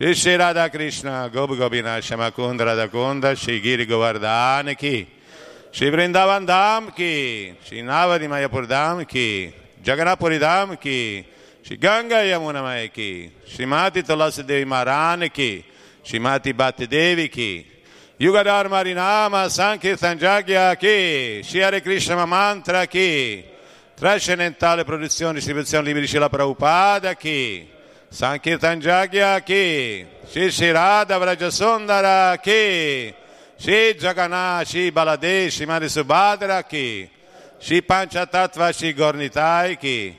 શ્રી રાધા કૃષ્ણ ગોપ ગોપીના શ્યામા કુંદ રાધા કુંદ શ્રી ગીર ગોવર્ધન કી શ્રી વૃંદાવન ધામ કી શ્રી નાવરી માયાપુર ધામ કી જગન્નાપુરી ધામ કી શ્રી ગંગા યમુના માય કી શ્રીમાતી તુલસી દેવી મહારાન કી શ્રીમાતી બાત દેવી કી યુગદાર મારી નામ સંકીર્તન જાગ્યા કી શ્રી હરે કૃષ્ણ મંત્ર કી Trascendentale produzione, distribuzione libri, la Prabhupada, chi? Sankirtan Jagya chi Shri Shri Radha Vraja Sundara chi Shri Jagannath Shri Baladev Shri Mani Subhadra chi Shri Panchatattva Shri Gornitai chi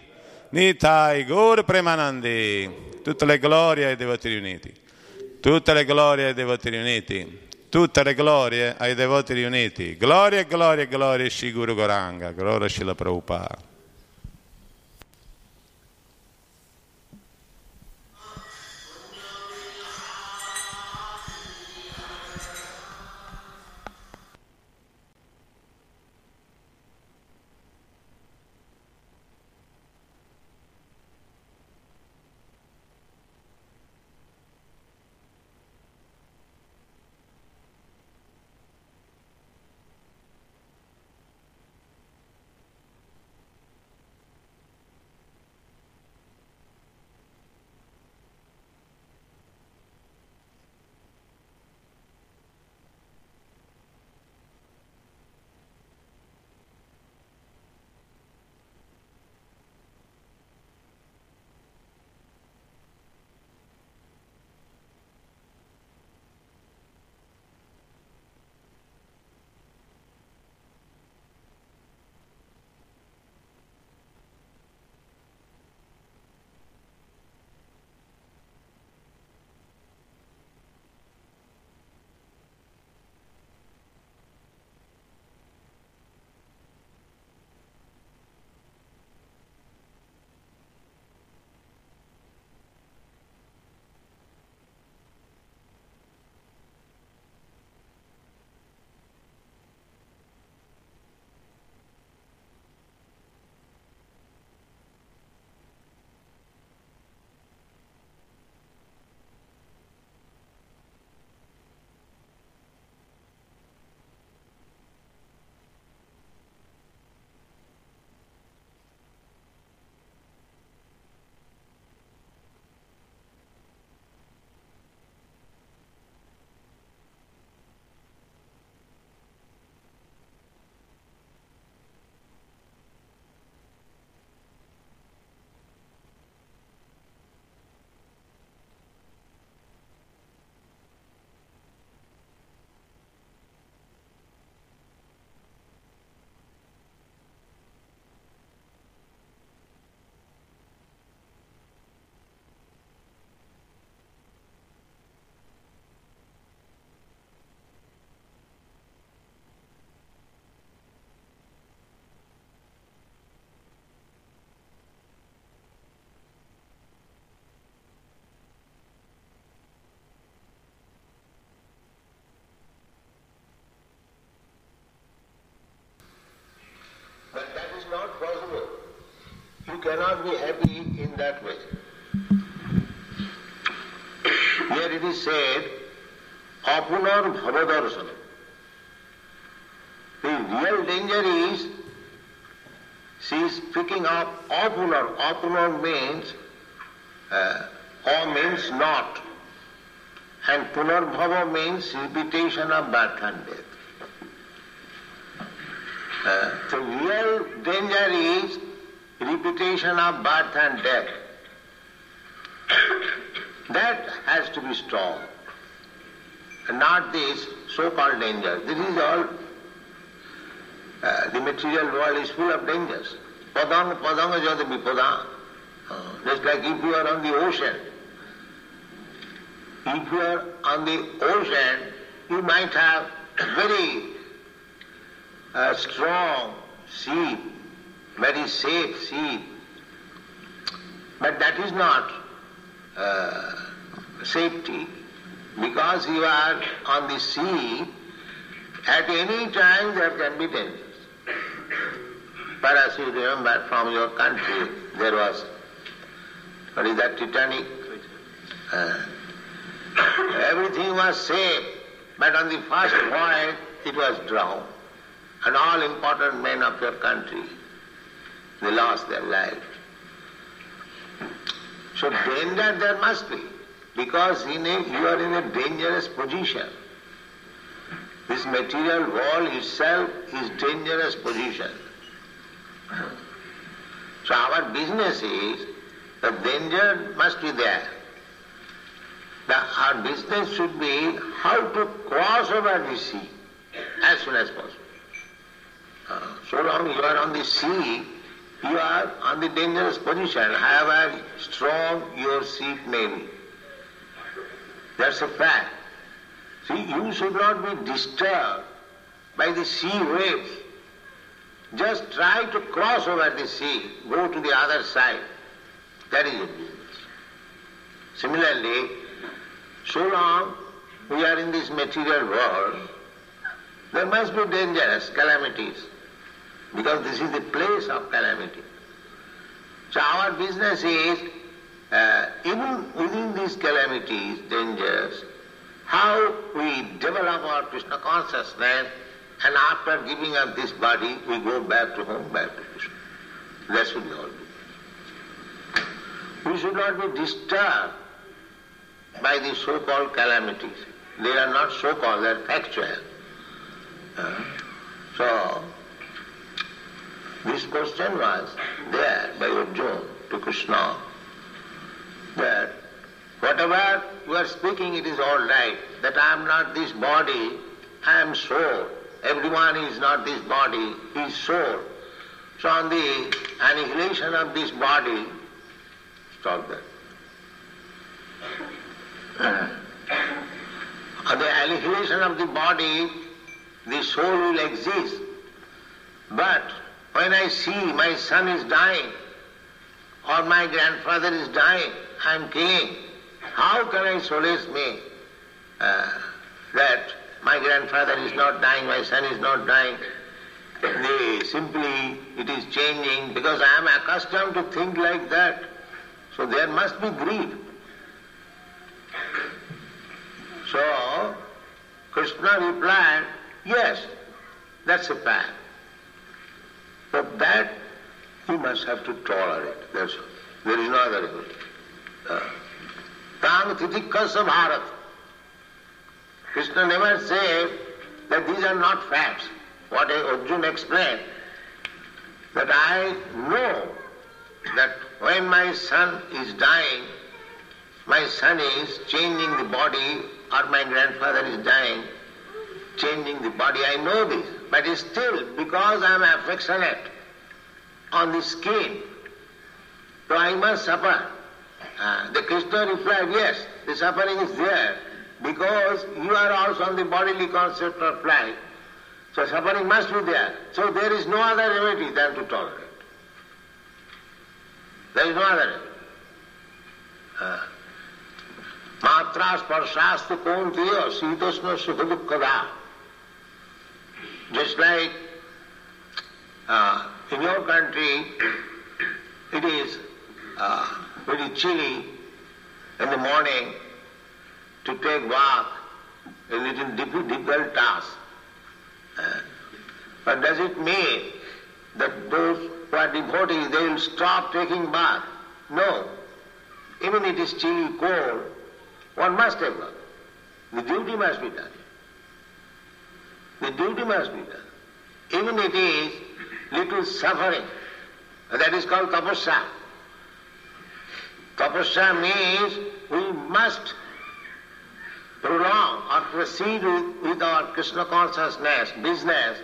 Nitai Gur Premanandi tutte le glorie ai devoti riuniti tutte le glorie ai devoti riuniti tutte le glorie ai devoti riuniti. Gloria, gloria, gloria, Shri Goranga, gloria Shila Prabhupada. Cannot be happy in that way. Here it is said, apunar bhavadarshana. The real danger is, she is picking up apunar. Apunar means, uh, or means not. And punarbhava means repetition of birth and death. Uh, the real danger is repetition of birth and death. That has to be strong, And not this so-called danger. This is all, uh, the material world is full of dangers. Padam, padam. Uh, just like if you are on the ocean. If you are on the ocean, you might have very a strong sea, very safe sea. But that is not uh, safety because you are on the sea, at any time there can be dangers. Perhaps you remember from your country there was, what is that, Titanic? Uh, was safe, but on the first voyage it was drowned. And all important men of your country, they lost their life. So danger there must be, because in a, you are in a dangerous position. This material world itself is dangerous position. So our business is, the danger must be there. The, our business should be how to cross over the sea as soon as possible. Uh, so long you are on the sea, you are on the dangerous position, however strong your seat may be. That's a fact. See, you should not be disturbed by the sea waves. Just try to cross over the sea, go to the other side. That is your business. Similarly, so long we are in this material world, there must be dangerous calamities because this is the place of calamity. So our business is, uh, even within these calamities, dangers, how we develop our Krishna consciousness and after giving up this body, we go back to home, back to Krishna. That should be business. We should not be disturbed by the so-called calamities. They are not so-called, they are factual. Uh, so, this question was there by Arjuna to Krishna that whatever you are speaking, it is all right, that I am not this body, I am soul. Everyone is not this body, he is soul. So on the annihilation of this body, stop that. On the annihilation of the body, the soul will exist. But when I see my son is dying, or my grandfather is dying, I am killing, how can I solace me uh, that my grandfather is not dying, my son is not dying? Simply, it is changing because I am accustomed to think like that. So there must be grief. So, Krishna replied, yes, that's a fact. But that you must have to tolerate. That's all. There is no other way. Uh, Tam titikasa bharat. Krishna never said that these are not facts. What Arjuna explained, that I know that when my son is dying, my son is changing the body or my grandfather is dying, changing the body. I know this. But still, because I am affectionate on the skin, so I must suffer. Uh, the Krishna replied, yes, the suffering is there because you are also on the bodily concept of life. So suffering must be there. So there is no other remedy than to tolerate. There is no other remedy. Uh, sparshastu kaunteya sitasna sukha dukkada. Just like uh, in your country, it is uh, very chilly in the morning to take walk, a little difficult task. Uh, but does it mean that those who are devotees, they will stop taking bath? No. Even it is chilly, cold, one must have work. The duty must be done. The duty must be done. Even it is little suffering. That is called tapasya. Tapasya means we must prolong or proceed with, with our Krishna consciousness, business,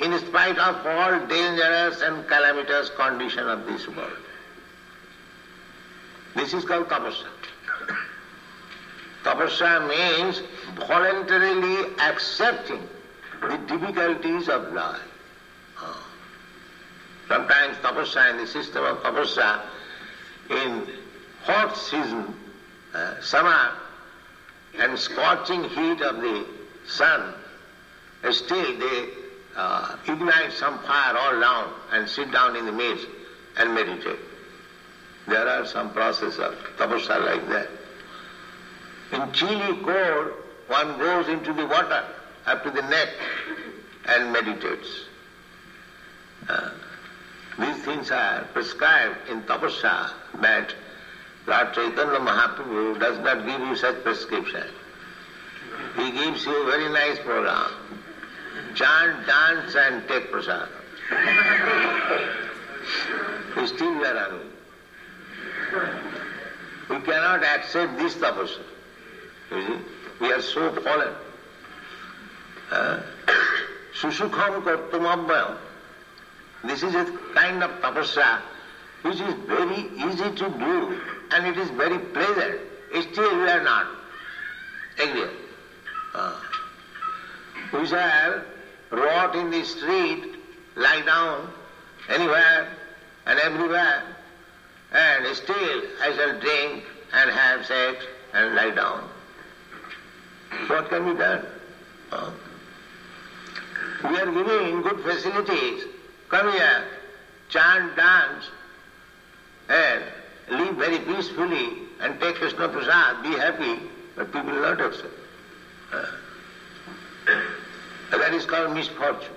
in spite of all dangerous and calamitous condition of this world. This is called tapasya. Tapasya means voluntarily accepting the difficulties of life. Sometimes tapasya in the system of tapasya in hot season, uh, summer, and scorching heat of the sun, uh, still they uh, ignite some fire all down and sit down in the midst and meditate. There are some processes of tapasya like that. In chilly cold, one goes into the water up to the neck and meditates. Uh, these things are prescribed in tapasya, but Lord Chaitanya Mahaprabhu does not give you such prescription. He gives you a very nice program. Chant, dance and take prasad. Still we are arguing. We cannot accept this tapasya. We are so fallen. Susukham kartumabhyam. This is a kind of tapasya which is very easy to do and it is very pleasant. Still we are not. Agree? Uh, we shall rot in the street, lie down anywhere and everywhere, and still I shall drink and have sex and lie down. What can be done? Uh, we are giving good facilities. Come here, chant, dance, and live very peacefully and take Krishna Prasad, be happy, but people will not accept. Uh, that is called misfortune.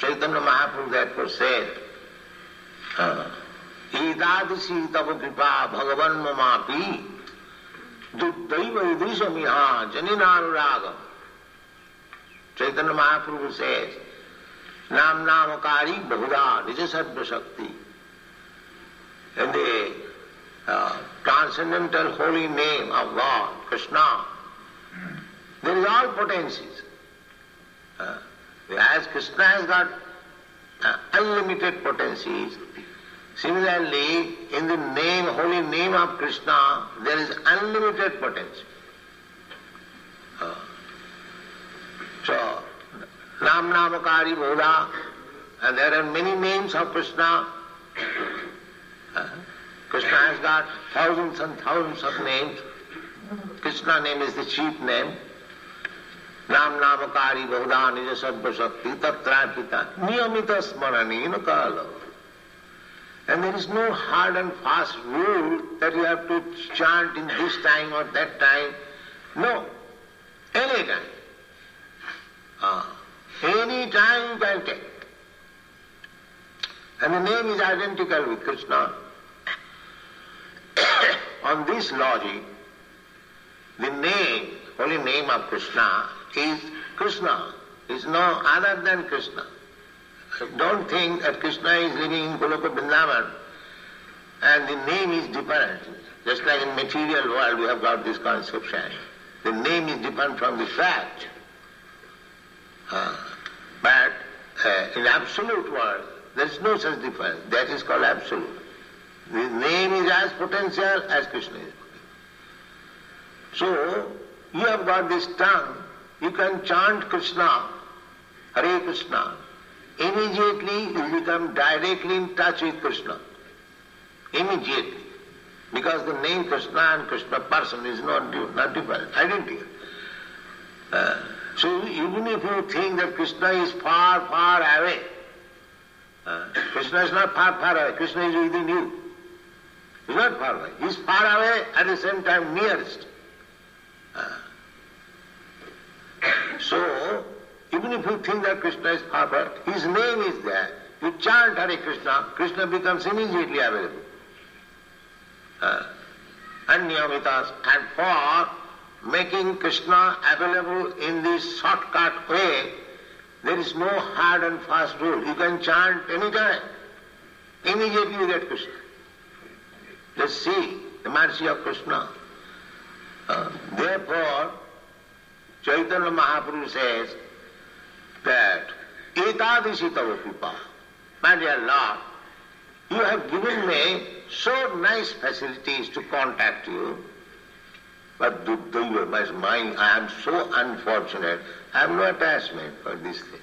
Chaitanya Mahaprabhu therefore said, ईदादशी तव कृपा भगवन ममापि दुर्दैव ईदृशमिहा जनिनानुरागम Bahuda Nija Sattva Shakti. And the uh, transcendental holy name of God, Krishna, there is all potencies. Uh, as Krishna has got uh, unlimited potencies, similarly, in the name, holy name of Krishna, there is unlimited potency. Nam Namakari Bodha, and there are many names of Krishna. Krishna has got thousands and thousands of names. Krishna name is the chief name. Nam Namakari Bodha Nija Sattva Shakti Tatrapita Niyamita Smaranina Kala. And there is no hard and fast rule that you have to chant in this time or that time. No, any time. Ah, any time you can take. And the name is identical with Krishna. On this logic, the name, holy name of Krishna is Krishna, is no other than Krishna. Don't think that Krishna is living in Goloka Vrindavan and the name is different. Just like in material world we have got this conception. The name is different from the fact. But uh, in absolute world, there is no such difference. That is called absolute. The name is as potential as Krishna is. So, you have got this tongue, you can chant Krishna, Hare Krishna. Immediately you become directly in touch with Krishna. Immediately. Because the name Krishna and Krishna person is not, not different, identical. Uh, so even if you think that Krishna is far, far away, uh, Krishna is not far, far away, Krishna is within you. He's not far away. He's far away at the same time nearest. Uh, so, even if you think that Krishna is far, far, his name is there. You chant Hare Krishna, Krishna becomes immediately available. Uh, Anyamitas. And for making Krishna available in this shortcut way, there is no hard and fast rule. You can chant any time. Immediately you get Krishna. Just see the mercy of Krishna. Uh, therefore, Chaitanya Mahaprabhu says that Etadishi Tava Kripa, my dear Lord, you have given me so nice facilities to contact you, but Duddaiva, my mind, I am so unfortunate. I have no attachment for this thing.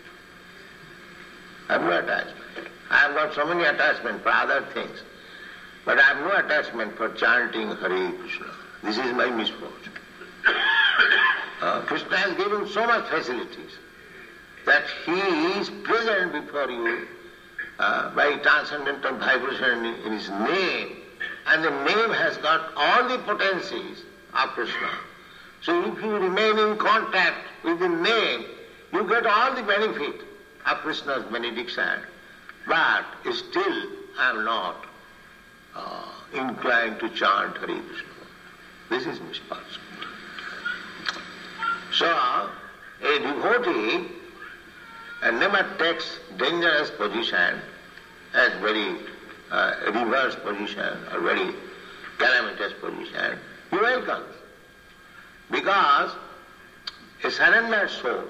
I have no attachment. I have got so many attachments for other things, but I have no attachment for chanting Hare Krishna. This is my misfortune. Uh, Krishna has given so much facilities that he is present before you uh, by transcendental vibration in his name, and the name has got all the potencies of Krishna. So if you remain in contact with the name, you get all the benefit of Krishna's benediction. But still I am not uh, inclined to chant Hare Krishna. This is misfortune. So, a devotee uh, never takes dangerous position as very uh, reverse position or very calamitous position. He welcomes. Because a surrendered soul,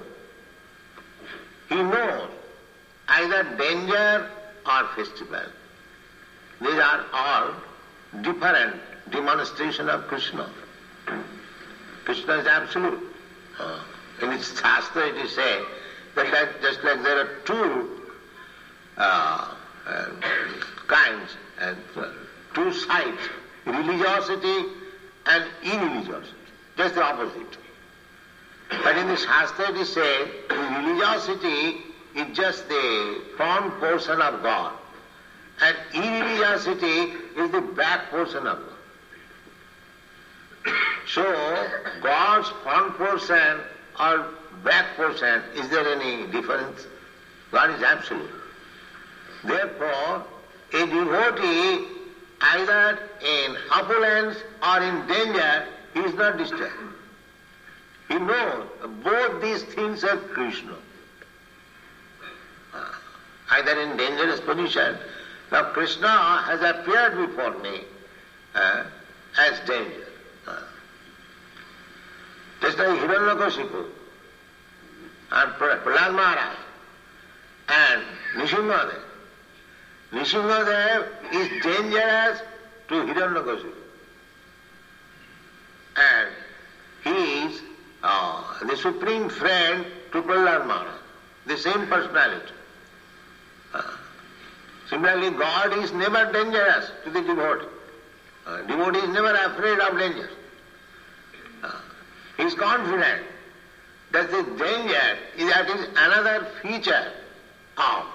he knows either danger or festival. These are all different demonstration of Krishna. Krishna is absolute. Uh, in its Shastra it is said that, that just like there are two uh, uh, kinds and uh, two sides, religiosity and irreligiosity, just the opposite. But in the Shastra is say religiosity is just the front portion of God and irreligiosity is the back portion of God. So, God's front portion or back portion, is there any difference? God is absolute. Therefore, a devotee, either in opulence or in danger, he is not disturbed. He knows both these things are Krishna. Ah, either in dangerous position. Now Krishna has appeared before me uh, as danger. Just like Hiranyakashipu and Prahlad Maharaj and Nrisinghadev. Nrisinghadev is dangerous to Hiranyakashipu. And he is uh, the supreme friend to Prahlad Maharaj, the same personality. Uh, similarly, God is never dangerous to the devotee. Uh, devotee is never afraid of danger. He is confident that the danger is that is another feature of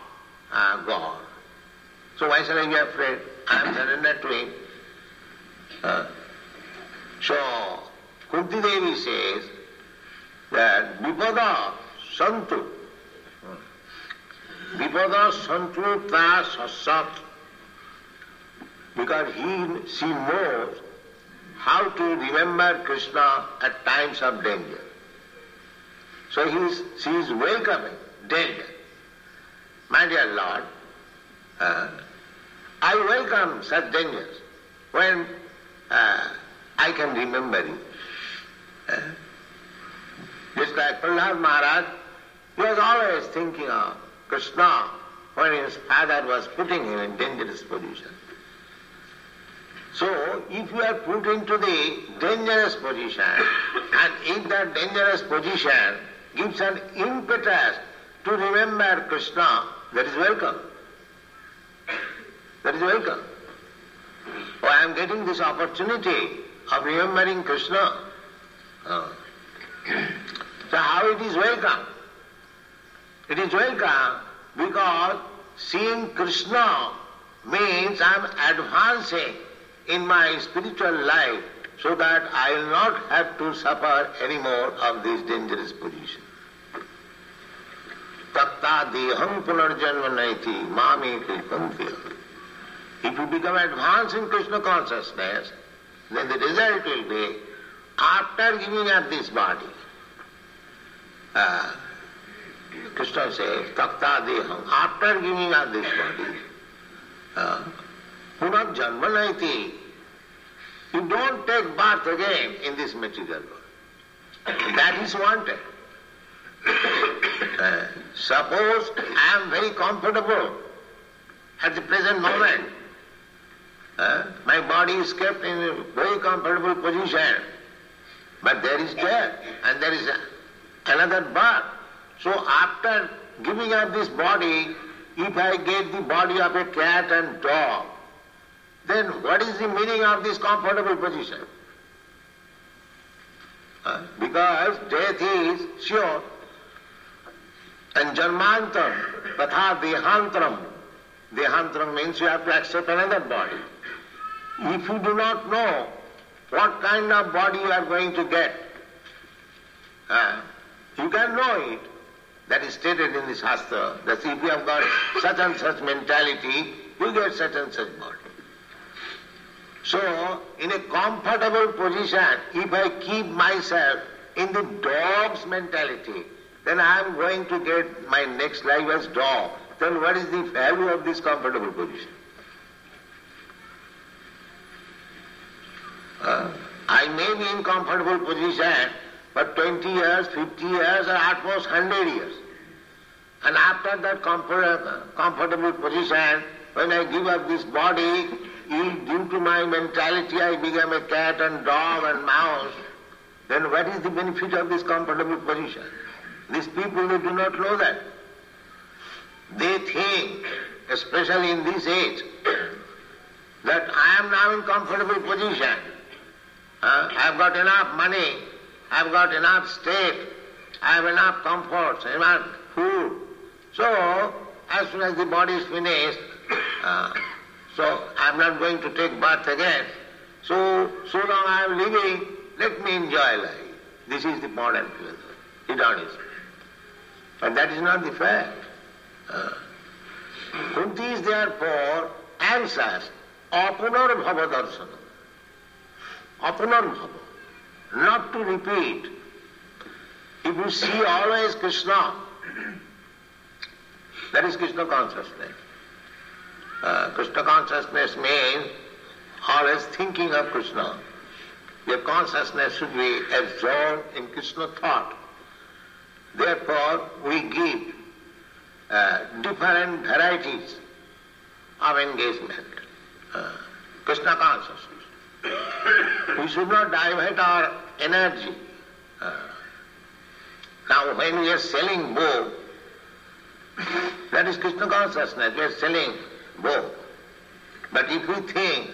uh, God. So why should I be afraid? I am surrendered to him. Uh, so Kunti Devi says that Vipada Santu Vipada Santu Ta because he, she knows how to remember Krishna at times of danger. So he is, she is welcoming danger. My dear Lord, uh, I welcome such dangers when uh, I can remember you. Uh, just like Prahlad Maharaj, he was always thinking of Krishna when his father was putting him in dangerous position. So, if you are put into the dangerous position, and if that dangerous position gives an impetus to remember Krishna, that is welcome. Welcome. Oh, I am getting this opportunity of remembering Krishna. Oh. So how it is welcome? It is welcome because seeing Krishna means I am advancing in my spiritual life so that I will not have to suffer any more of this dangerous position. Tatta deham punarjanma naiti mami kripantiya. If you become advanced in Krishna consciousness, then the result will be, after giving up this body, uh, Krishna says, Takta deham, after giving up this body, uh, Punarjanma naiti, you don't take birth again in this material world. That is wanted. Uh, suppose I am very comfortable at the present moment. Uh, my body is kept in a very comfortable position. But there is death and there is another birth. So after giving up this body, if I get the body of a cat and dog, then what is the meaning of this comfortable position? Uh, because death is sure. And janmantam, tatha dehantram. Dehantram means you have to accept another body. If you do not know what kind of body you are going to get, uh, you can know it. That is stated in the Shastra, that if you have got such and such mentality, you get such and such body. So, in a comfortable position, if I keep myself in the dog's mentality, then I am going to get my next life as dog. Then what is the value of this comfortable position? Uh, I may be in comfortable position for 20 years, 50 years, or at most 100 years. And after that comfort, comfortable position, when I give up this body, due to my mentality I become a cat and dog and mouse, then what is the benefit of this comfortable position? These people, they do not know that. They think, especially in this age, that I am now in comfortable position. Uh, I have got enough money, I have got enough state, I have enough comforts, enough food. So, as soon as the body is finished, uh, so I am not going to take birth again. So, so long I am living, let me enjoy life. This is the modern philosophy, hedonism. But that is not the fact. Uh, Kunti is therefore answers apunarbhava darsana. Apunarbhava. Not to repeat. If you see always Krishna, that is Krishna consciousness. Uh, Krishna consciousness means always thinking of Krishna. Your consciousness should be absorbed in Krishna thought. Therefore, we give uh, different varieties of engagement. Uh, Krishna consciousness. We should not divert our energy. Now, when we are selling book, that is Krishna consciousness. We are selling book. But if we think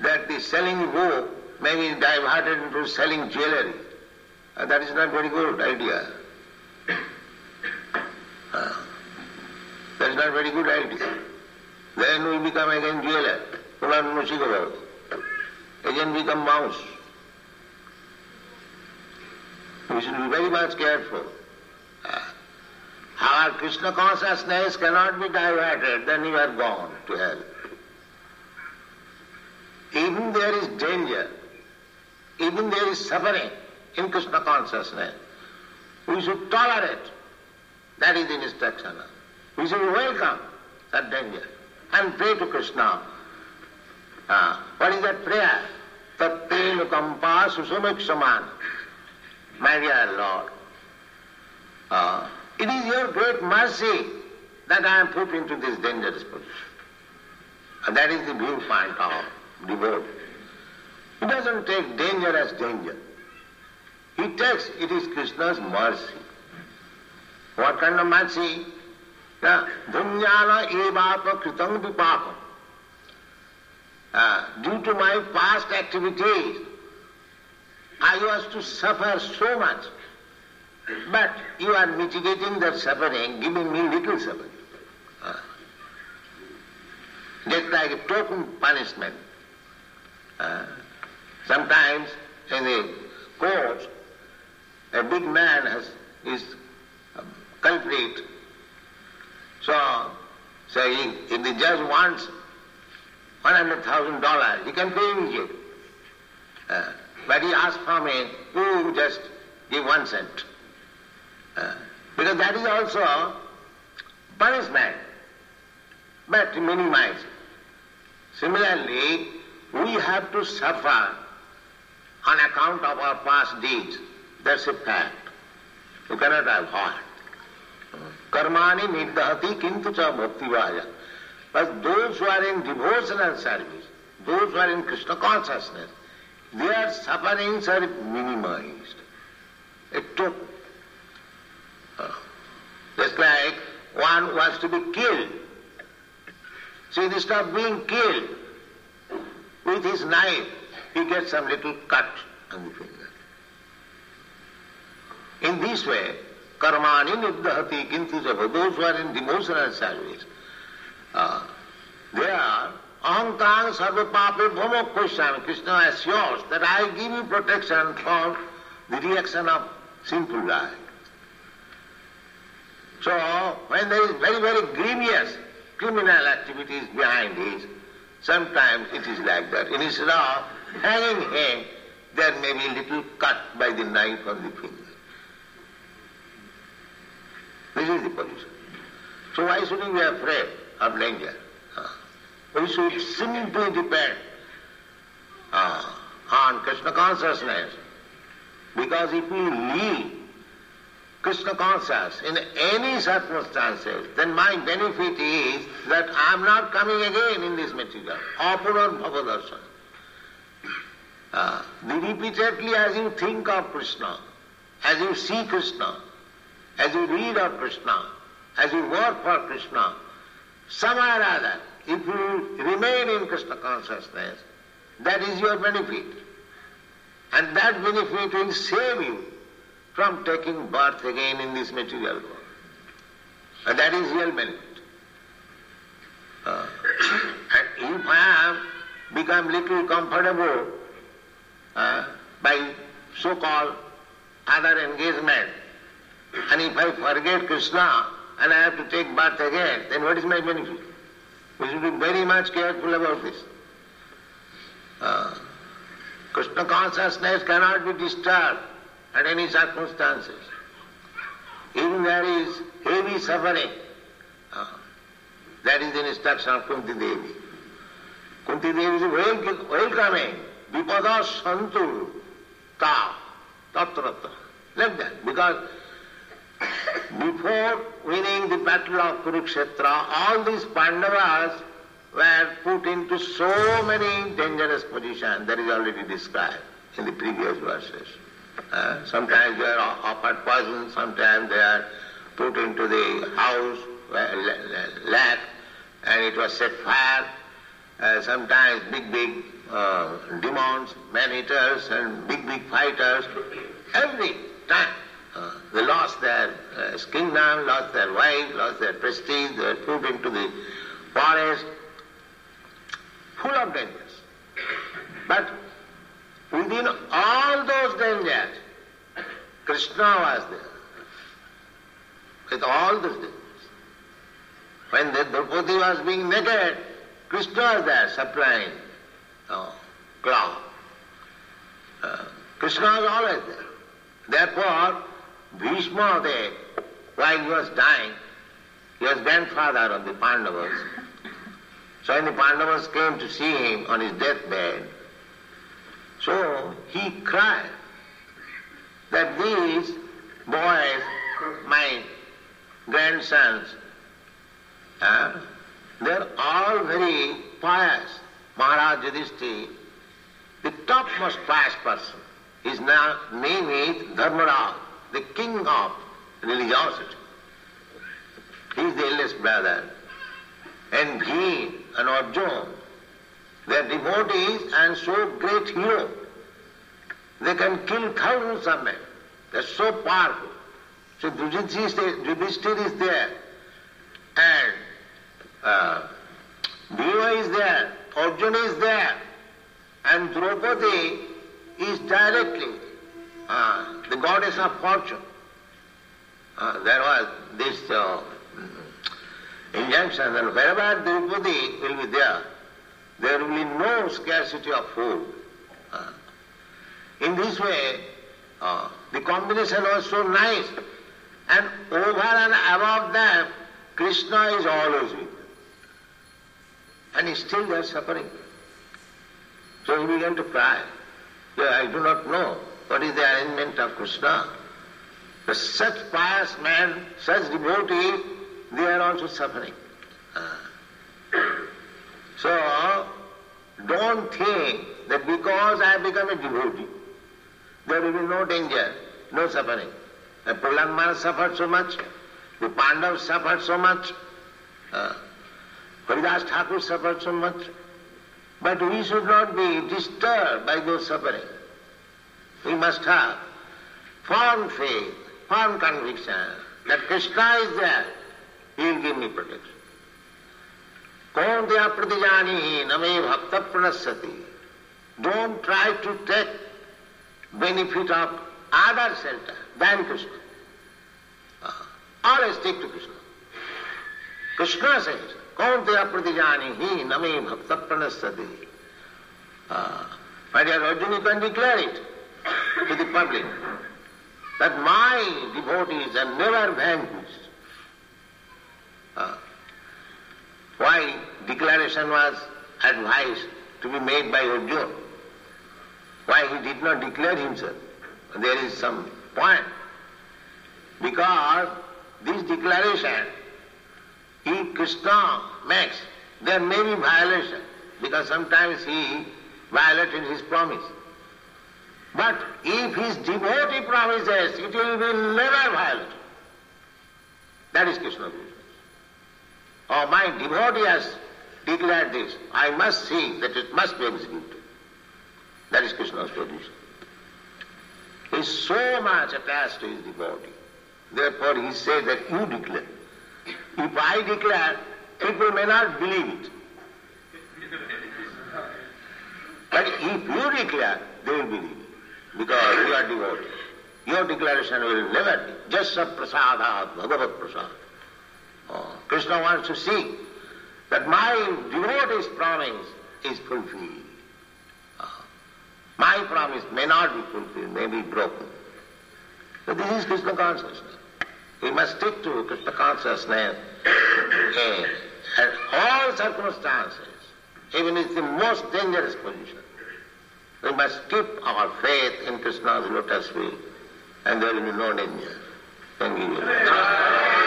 that the selling book may be diverted into selling jewelry, uh, that is not very good idea. Uh, that is not very good idea. Then we become again jeweler, Puran Mushikava. Again become mouse. We should be very much careful. Our Krishna consciousness cannot be diverted, then you are gone to hell. Even there is danger, even there is suffering in Krishna consciousness, we should tolerate. That is instruction. We should welcome that danger and pray to Krishna. Uh, what is that prayer? Tatte nukampa susumiksaman. My dear Lord, uh, it is your great mercy that I am put into this dangerous position. And that is the viewpoint of devotee. He doesn't take danger as danger. He takes it is Krishna's mercy. What kind of mercy? Dhunyana evapa kritam vipapam. Uh, due to my past activities, I was to suffer so much. But you are mitigating that suffering, giving me little suffering. Uh, just like a token punishment. Uh, sometimes in the court, a big man has, is culprit. So, saying if the judge wants $100,000, he can pay immediately. Uh, but he asks from me, who just give one cent. Uh, because that is also punishment, but minimized. Similarly, we have to suffer on account of our past deeds. That's a fact. You cannot avoid. Karmani nirdahati kintu cha bhakti vaja. But those who are in devotional service, those who are in Krishna consciousness, their sufferings are minimized. It took oh. just like one wants to be killed. So instead of being killed, with his knife, he gets some little cut on the finger. In this way, karmani niddhati kintu java, those who are in devotional service, uh, they are ahankang sarva pape bhomo Krishna assures that I give you protection from the reaction of simple life. So when there is very, very grievous criminal activities behind it, sometimes it is like that. Instead of hanging him, there may be little cut by the knife on the finger. This is the position. So why shouldn't we be afraid of danger? We should simply depend uh, on Krishna consciousness. Because if we leave Krishna conscious in any circumstances, then my benefit is that I am not coming again in this material. Apunar bhavadarshan. Uh, repeatedly as you think of Krishna, as you see Krishna, as you read of Krishna, as you work for Krishna, somewhere or other, if you remain in Krishna consciousness, that is your benefit. And that benefit will save you from taking birth again in this material world. And that is real benefit. Uh, and if I am become little comfortable uh, by so-called other engagement, and if I forget Krishna and I have to take birth again, then what is my benefit? We should be very much careful about this. Uh, Krishna consciousness cannot be disturbed at any circumstances. Even there is heavy suffering. Uh, that is the instruction of Kunti Devi. Kunti Devi is wel- welcoming. Vipada santu ta tatrata. Like that. Because before winning the battle of Kurukshetra, all these Pandavas were put into so many dangerous positions that is already described in the previous verses. Uh, sometimes they are offered poison, sometimes they are put into the house, lack, and it was set fire. Uh, sometimes big, big uh, demons, man-eaters, and big, big fighters. Every time uh, they lost their uh, kingdom, lost their wife, lost their prestige, they were put into the forest, full of dangers. But within all those dangers, Krishna was there. With all those dangers. When the Draupadi was being naked, Krishna was there supplying oh, cloth. Uh, Krishna was always there. Therefore, Bhishma, the, while he was dying, he was grandfather of the Pandavas. So when the Pandavas came to see him on his deathbed, so he cried that these boys, my grandsons, uh, they're all very pious. Maharaj the topmost pious person, his na- name is Dharmaraj, the king of religiosity. He is the eldest brother. And he and Arjuna, they are devotees and so great hero. They can kill thousands of men. They are so powerful. So Yudhishthir is there. And uh, Bhima is there. Arjuna is there. And Draupadi is directly uh, the goddess of fortune. Uh, there was this uh, injunction that wherever Draupadi will be there, there will be no scarcity of food. Uh, in this way, the combination was so nice. And over and above that, Krishna is always with them. And still they are suffering. So he began to cry. Yeah, I do not know what is the arrangement of Krishna. But such pious man, such devotees, they are also suffering. So, don't think that because I have become a devotee, there will be no danger, no suffering. The Prahlad suffered so much, the Pandavas suffered so much, uh, Haridas Thakur suffered so much. But we should not be disturbed by those suffering. We must have firm faith, firm conviction that Krishna is there. He will give me protection. Kaunteya pratijani name bhakta pranasati. Don't try to take benefit of other center than Krishna. Uh, always stick to Krishna. Krishna says, Kaunteya pratijani hi name bhakta pranasati. Uh, my dear Arjuna, you can declare it to the public that my devotees are never vanquished. Uh, why declaration was advised to be made by Arjuna? Why he did not declare himself? There is some point. Because this declaration, if Krishna makes, there may be violation, because sometimes he violated his promise. But if his devotee promises, it will be never violated. That is Krishna business. Oh, my devotee has declared this. I must see that it must be executed. That is Krishna's position. He is so much attached to his devotee. Therefore he says that you declare. If I declare, people may not believe it. But if you declare, they will believe. Because you are devotee. Your declaration will never be. Just a prasadat, bhagavat prasad. Oh, Krishna wants to see that my devotee's promise is fulfilled. Oh, my promise may not be fulfilled, may be broken. So this is Krishna consciousness. We must stick to Krishna consciousness at all circumstances, even in the most dangerous position. We must keep our faith in Krishna's lotus feet, and there will be no danger. Thank you.